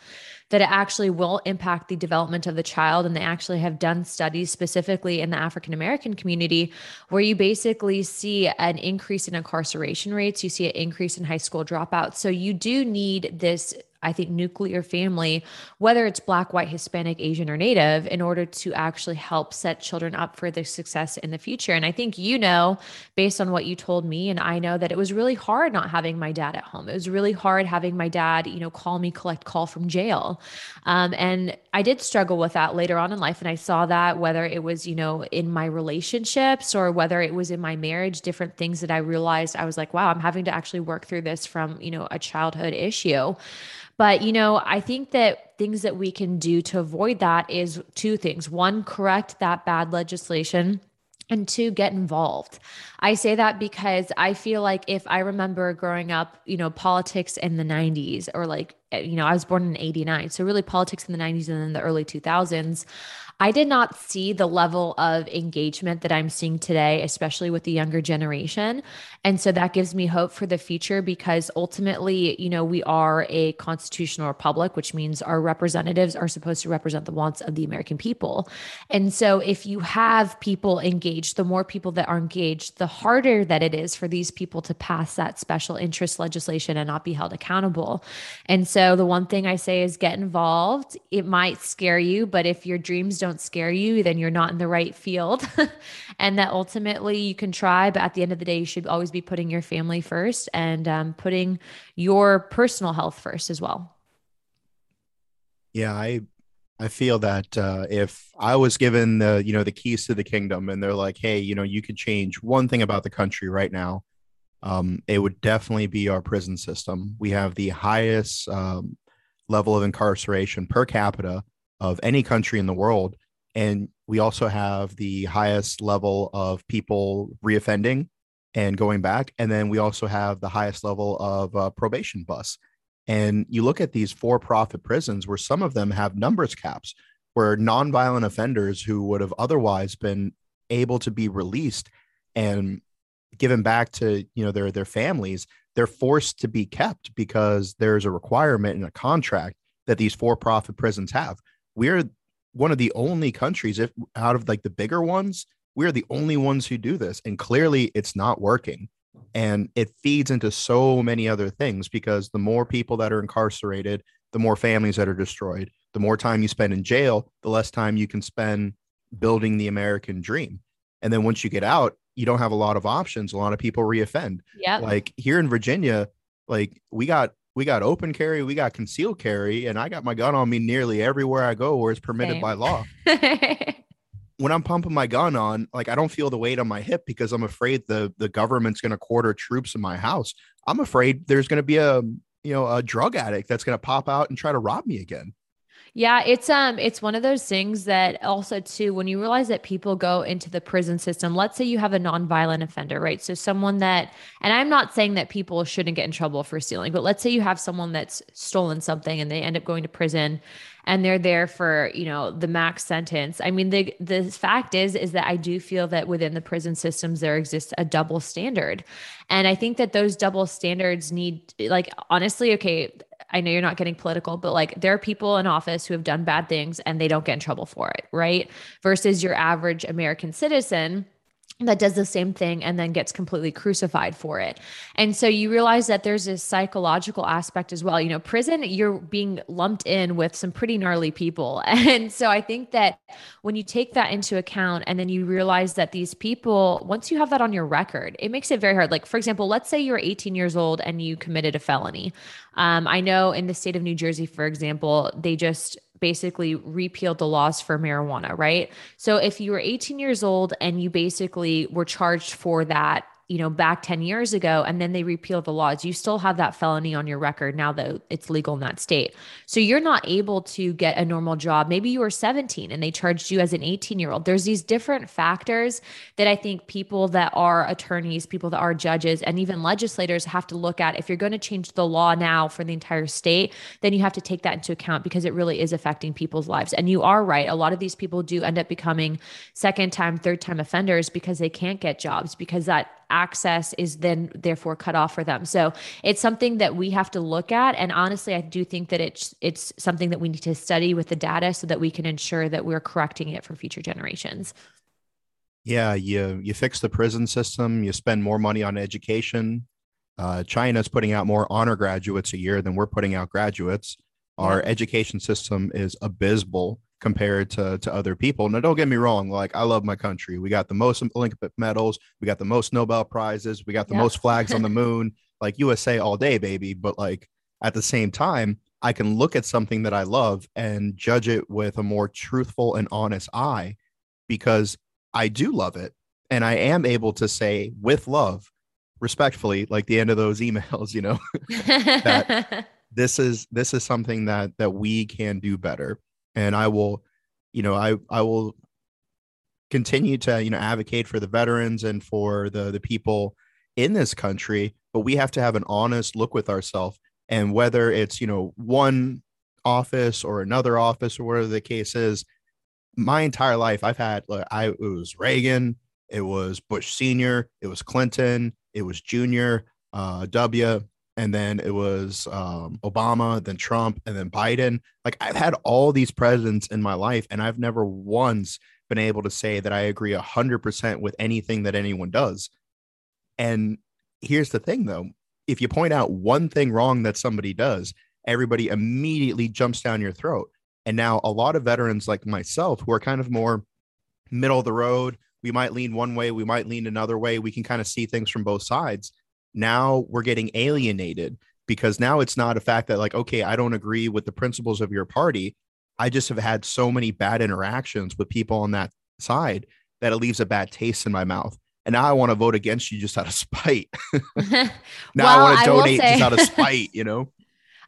that it actually will impact the development of the child. And they actually have done studies specifically in the African American community where you basically see an increase in incarceration rates, you see an increase in high school dropouts. So you do need this I think, nuclear family, whether it's Black, white, Hispanic, Asian, or Native, in order to actually help set children up for their success in the future. And I think you know, based on what you told me, and I know that it was really hard not having my dad at home. It was really hard having my dad, you know, call me, collect call from jail. Um, and I did struggle with that later on in life. And I saw that whether it was, you know, in my relationships or whether it was in my marriage, different things that I realized I was like, wow, I'm having to actually work through this from, you know, a childhood issue. But, you know, I think that things that we can do to avoid that is two things. One, correct that bad legislation and two get involved i say that because i feel like if i remember growing up you know politics in the 90s or like eh, you know i was born in 89 so really politics in the 90s and then the early 2000s I did not see the level of engagement that I'm seeing today, especially with the younger generation. And so that gives me hope for the future because ultimately, you know, we are a constitutional republic, which means our representatives are supposed to represent the wants of the American people. And so if you have people engaged, the more people that are engaged, the harder that it is for these people to pass that special interest legislation and not be held accountable. And so the one thing I say is get involved. It might scare you, but if your dreams don't scare you, then you're not in the right field. and that ultimately you can try, but at the end of the day, you should always be putting your family first and um, putting your personal health first as well. Yeah, I I feel that uh, if I was given the you know the keys to the kingdom and they're like, hey, you know, you could change one thing about the country right now, um, it would definitely be our prison system. We have the highest um, level of incarceration per capita of any country in the world. And we also have the highest level of people reoffending and going back. And then we also have the highest level of uh, probation bus. And you look at these for profit prisons where some of them have numbers caps, where nonviolent offenders who would have otherwise been able to be released and given back to you know their their families they're forced to be kept because there's a requirement in a contract that these for-profit prisons have we're one of the only countries if out of like the bigger ones we're the only ones who do this and clearly it's not working. And it feeds into so many other things because the more people that are incarcerated the more families that are destroyed the more time you spend in jail the less time you can spend building the american dream. And then once you get out you don't have a lot of options. A lot of people reoffend. Yeah. like here in virginia like we got we got open carry, we got concealed carry, and I got my gun on me nearly everywhere I go where it's permitted Same. by law. when I'm pumping my gun on, like I don't feel the weight on my hip because I'm afraid the the government's going to quarter troops in my house. I'm afraid there's going to be a you know a drug addict that's going to pop out and try to rob me again. Yeah, it's um it's one of those things that also too when you realize that people go into the prison system, let's say you have a nonviolent offender, right? So someone that and I'm not saying that people shouldn't get in trouble for stealing, but let's say you have someone that's stolen something and they end up going to prison and they're there for, you know, the max sentence. I mean, the the fact is is that I do feel that within the prison systems there exists a double standard. And I think that those double standards need like honestly, okay, I know you're not getting political, but like there are people in office who have done bad things and they don't get in trouble for it, right? Versus your average American citizen that does the same thing and then gets completely crucified for it. And so you realize that there's a psychological aspect as well. You know, prison, you're being lumped in with some pretty gnarly people. And so I think that when you take that into account and then you realize that these people, once you have that on your record, it makes it very hard. Like, for example, let's say you're 18 years old and you committed a felony. Um, I know in the state of New Jersey, for example, they just basically repealed the laws for marijuana, right? So if you were 18 years old and you basically were charged for that you know, back 10 years ago, and then they repeal the laws, you still have that felony on your record now that it's legal in that state. So you're not able to get a normal job. Maybe you were 17 and they charged you as an 18 year old. There's these different factors that I think people that are attorneys, people that are judges, and even legislators have to look at. If you're going to change the law now for the entire state, then you have to take that into account because it really is affecting people's lives. And you are right. A lot of these people do end up becoming second time, third time offenders because they can't get jobs because that access is then therefore cut off for them. So it's something that we have to look at. And honestly, I do think that it's it's something that we need to study with the data so that we can ensure that we're correcting it for future generations. Yeah, you you fix the prison system, you spend more money on education. Uh, China's putting out more honor graduates a year than we're putting out graduates. Our education system is abysmal compared to to other people. Now, don't get me wrong. Like, I love my country. We got the most Olympic medals. We got the most Nobel prizes. We got the most flags on the moon. Like USA all day, baby. But like at the same time, I can look at something that I love and judge it with a more truthful and honest eye because I do love it. And I am able to say with love, respectfully, like the end of those emails, you know, that this is this is something that that we can do better and I will, you know, I I will continue to you know advocate for the veterans and for the the people in this country, but we have to have an honest look with ourselves and whether it's you know one office or another office or whatever the case is my entire life i've had like i it was reagan it was bush senior it was clinton it was junior uh, w and then it was um, Obama, then Trump, and then Biden. Like I've had all these presidents in my life, and I've never once been able to say that I agree hundred percent with anything that anyone does. And here's the thing, though: if you point out one thing wrong that somebody does, everybody immediately jumps down your throat. And now a lot of veterans like myself, who are kind of more middle of the road, we might lean one way, we might lean another way. We can kind of see things from both sides now we're getting alienated because now it's not a fact that like okay i don't agree with the principles of your party. I just have had so many bad interactions with people on that side that it leaves a bad taste in my mouth. And now i want to vote against you just out of spite. Now well, i want to donate say- just out of spite you know?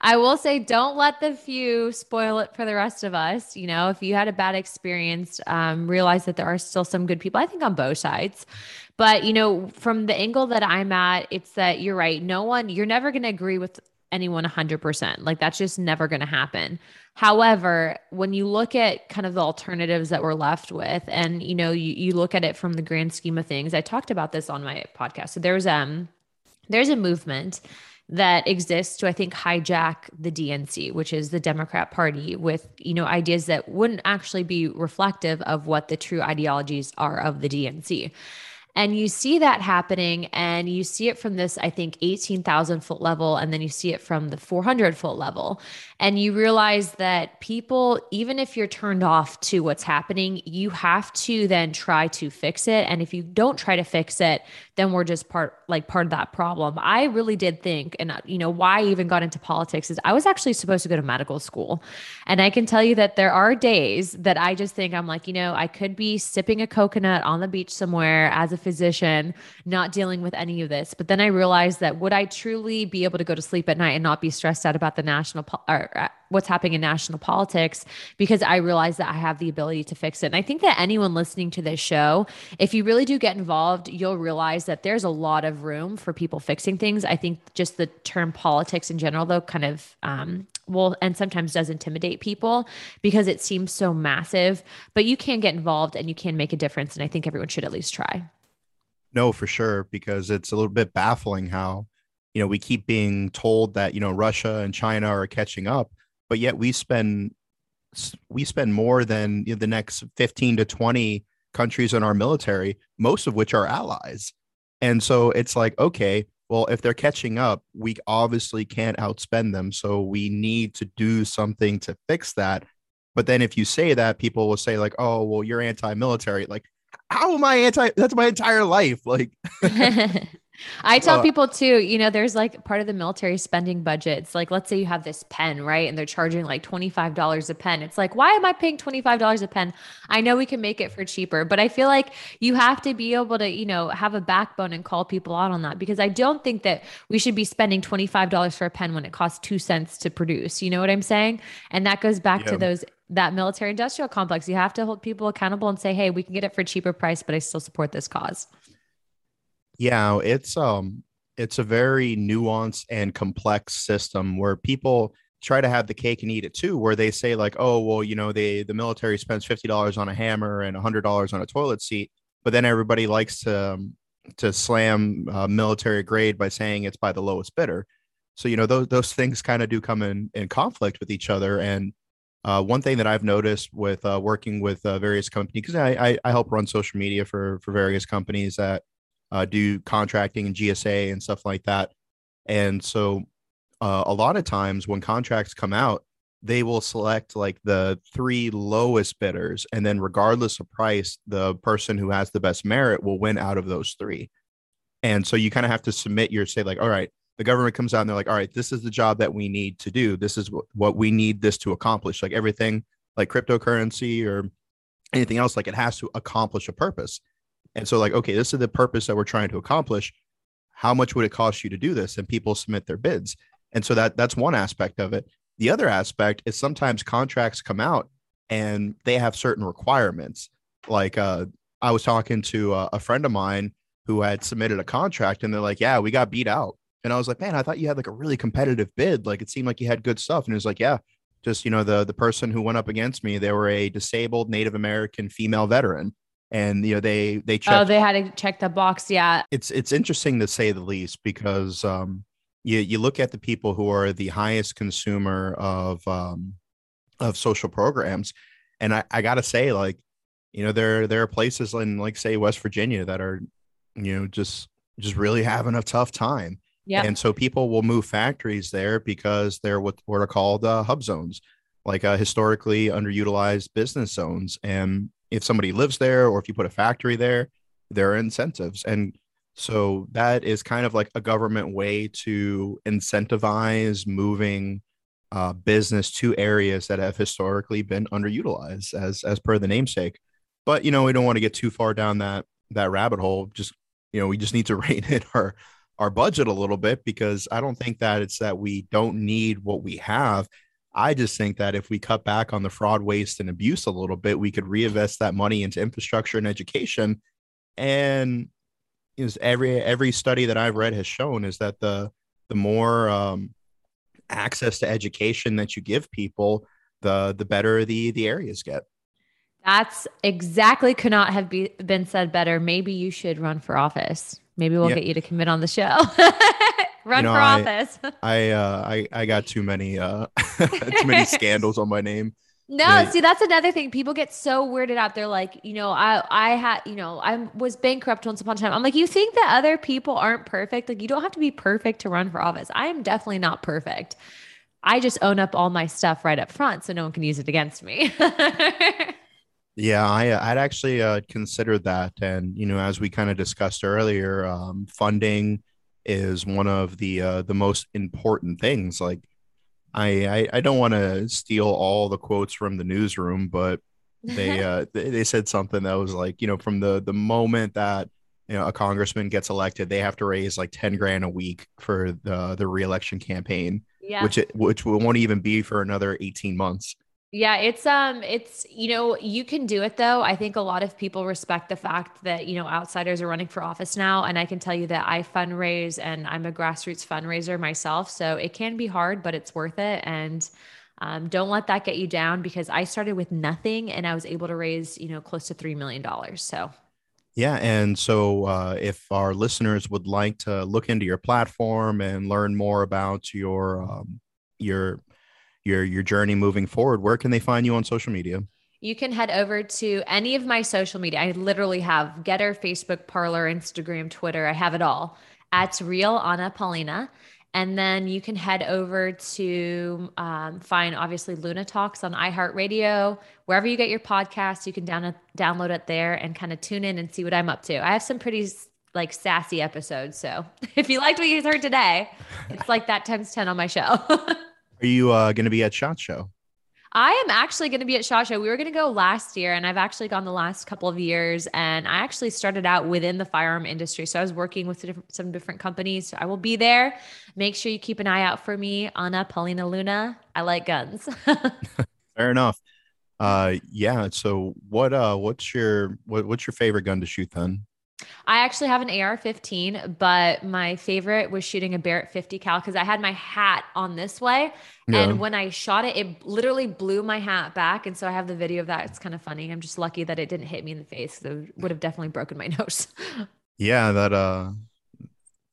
I will say, don't let the few spoil it for the rest of us. You know, if you had a bad experience, um, realize that there are still some good people, I think, on both sides. But, you know, from the angle that I'm at, it's that you're right. No one, you're never going to agree with anyone 100%. Like that's just never going to happen. However, when you look at kind of the alternatives that we're left with and you know you, you look at it from the grand scheme of things. I talked about this on my podcast. So there's um there's a movement that exists to I think hijack the DNC, which is the Democrat Party with you know ideas that wouldn't actually be reflective of what the true ideologies are of the DNC. And you see that happening, and you see it from this, I think, 18,000 foot level, and then you see it from the 400 foot level. And you realize that people, even if you're turned off to what's happening, you have to then try to fix it. And if you don't try to fix it, then we're just part like part of that problem. I really did think, and uh, you know, why I even got into politics is I was actually supposed to go to medical school. And I can tell you that there are days that I just think I'm like, you know, I could be sipping a coconut on the beach somewhere as a physician, not dealing with any of this. But then I realized that would I truly be able to go to sleep at night and not be stressed out about the national po- or uh, what's happening in national politics because I realize that I have the ability to fix it. And I think that anyone listening to this show, if you really do get involved, you'll realize that there's a lot of room for people fixing things. I think just the term politics in general, though, kind of um, well, and sometimes does intimidate people because it seems so massive, but you can get involved and you can make a difference. And I think everyone should at least try. No, for sure, because it's a little bit baffling how, you know, we keep being told that, you know, Russia and China are catching up, but yet we spend we spend more than you know, the next 15 to 20 countries in our military, most of which are allies. And so it's like, okay, well, if they're catching up, we obviously can't outspend them. So we need to do something to fix that. But then if you say that, people will say, like, oh, well, you're anti military. Like, how am I anti? That's my entire life. Like, I tell uh, people too, you know, there's like part of the military spending budget. It's Like, let's say you have this pen, right? And they're charging like $25 a pen. It's like, why am I paying $25 a pen? I know we can make it for cheaper, but I feel like you have to be able to, you know, have a backbone and call people out on that because I don't think that we should be spending $25 for a pen when it costs two cents to produce. You know what I'm saying? And that goes back yeah. to those that military industrial complex. You have to hold people accountable and say, hey, we can get it for cheaper price, but I still support this cause. Yeah, it's um it's a very nuanced and complex system where people try to have the cake and eat it too where they say like oh well you know they the military spends $50 on a hammer and $100 on a toilet seat but then everybody likes to um, to slam uh, military grade by saying it's by the lowest bidder. So you know those those things kind of do come in in conflict with each other. And uh, one thing that I've noticed with uh, working with uh, various companies, because I, I, I help run social media for for various companies that uh, do contracting and GSA and stuff like that. And so uh, a lot of times when contracts come out, they will select like the three lowest bidders. And then, regardless of price, the person who has the best merit will win out of those three. And so you kind of have to submit your say, like, all right, the government comes out and they're like, all right, this is the job that we need to do. This is what we need this to accomplish. Like everything, like cryptocurrency or anything else, like it has to accomplish a purpose. And so, like, okay, this is the purpose that we're trying to accomplish. How much would it cost you to do this? And people submit their bids. And so that that's one aspect of it. The other aspect is sometimes contracts come out and they have certain requirements. Like uh, I was talking to a, a friend of mine who had submitted a contract, and they're like, "Yeah, we got beat out." And I was like, "Man, I thought you had like a really competitive bid. Like it seemed like you had good stuff." And he was like, "Yeah, just you know the the person who went up against me, they were a disabled Native American female veteran." And you know they they checked, oh they had to check the box yeah. It's it's interesting to say the least because um you you look at the people who are the highest consumer of um of social programs. And i i gotta say like you know there there are places in like say west virginia that are you know just just really having a tough time. Yeah. And so people will move factories there because they're what what are called uh, hub zones like uh, historically underutilized business zones. And if somebody lives there or if you put a factory there, there are incentives. And so that is kind of like a government way to incentivize moving uh, business to areas that have historically been underutilized as as per the namesake. But you know, we don't want to get too far down that that rabbit hole. Just you know, we just need to rein in our our budget a little bit because I don't think that it's that we don't need what we have. I just think that if we cut back on the fraud, waste, and abuse a little bit, we could reinvest that money into infrastructure and education. And is every every study that I've read has shown is that the the more um, access to education that you give people, the the better the the areas get. That's exactly could not have be, been said better. Maybe you should run for office. Maybe we'll get you to commit on the show. Run you know, for I, office. I uh I I got too many uh too many scandals on my name. No, yeah. see that's another thing. People get so weirded out. They're like, you know, I I had, you know, I was bankrupt once upon a time. I'm like, you think that other people aren't perfect? Like you don't have to be perfect to run for office. I am definitely not perfect. I just own up all my stuff right up front so no one can use it against me. yeah, I I'd actually uh, considered that and you know, as we kind of discussed earlier, um funding is one of the uh, the most important things. Like, I I, I don't want to steal all the quotes from the newsroom, but they uh they, they said something that was like you know from the the moment that you know a congressman gets elected, they have to raise like ten grand a week for the the reelection campaign, Yeah. which it which won't even be for another eighteen months. Yeah, it's um it's you know, you can do it though. I think a lot of people respect the fact that, you know, outsiders are running for office now and I can tell you that I fundraise and I'm a grassroots fundraiser myself, so it can be hard, but it's worth it and um, don't let that get you down because I started with nothing and I was able to raise, you know, close to $3 million. So Yeah, and so uh, if our listeners would like to look into your platform and learn more about your um, your your your journey moving forward, where can they find you on social media? You can head over to any of my social media. I literally have Gettr, Facebook, Parler, Instagram, Twitter. I have it all at Real Anna Paulina. And then you can head over to um, find obviously Luna Talks on iHeartRadio. Wherever you get your podcast, you can down- download it there and kind of tune in and see what I'm up to. I have some pretty like sassy episodes. So if you liked what you heard today, it's like that times 10 on my show. Are you uh, going to be at SHOT Show? I am actually going to be at SHOT Show. We were going to go last year, and I've actually gone the last couple of years. And I actually started out within the firearm industry, so I was working with some different companies. So I will be there. Make sure you keep an eye out for me, Anna Paulina Luna. I like guns. Fair enough. Uh, yeah. So what uh, what's your what, what's your favorite gun to shoot then? I actually have an AR-15, but my favorite was shooting a Barrett 50 cal because I had my hat on this way, Yeah. and when I shot it, it literally blew my hat back. And so I have the video of that. It's kind of funny. I'm just lucky that it didn't hit me in the face. It would have definitely broken my nose. Yeah, that uh,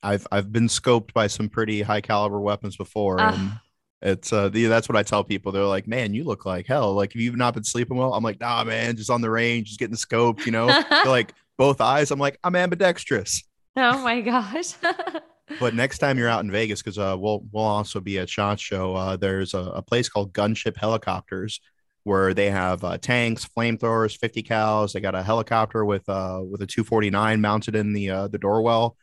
I've I've been scoped by some pretty high caliber weapons before, Ah. and it's uh, the, that's what I tell people. They're like, "Man, you look like hell. Like, have you not been sleeping well?" I'm like, "Nah, man, just on the range, just getting scoped. You know, like both eyes. I'm like, I'm ambidextrous." Oh my gosh. But next time you're out in Vegas, because uh, we'll we'll also be at SHOT Show. Uh, there's a, a place called Gunship Helicopters where they have uh, tanks, flamethrowers, 50 cals. They got a helicopter with uh with a 249 mounted in the uh, the doorwell,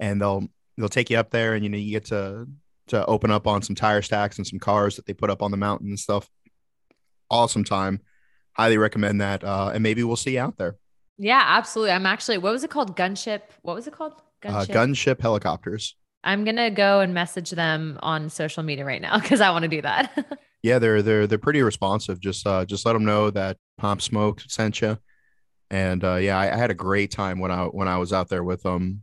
and they'll they'll take you up there, and you know you get to to open up on some tire stacks and some cars that they put up on the mountain and stuff. Awesome time. Highly recommend that. Uh, and maybe we'll see you out there. Yeah, absolutely. I'm actually, what was it called? Gunship. What was it called? Uh, Gunship Helicopters. I'm going to go and message them on social media right now because I want to do that. Yeah, they're they're they're pretty responsive. Just uh just let them know that Pop Smoke sent you. And uh yeah, I, I had a great time when I when I was out there with them.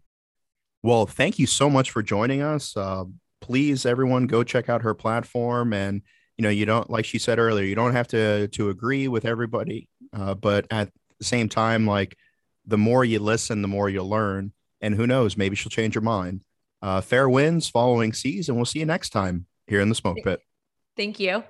Well, thank you so much for joining us. Uh please everyone go check out her platform and you know, you don't like she said earlier, you don't have to to agree with everybody. Uh but at the same time like the more you listen, the more you'll learn and who knows, maybe she'll change her mind. Uh fair winds following seas and we'll see you next time here in the Smoke Pit. Thank you.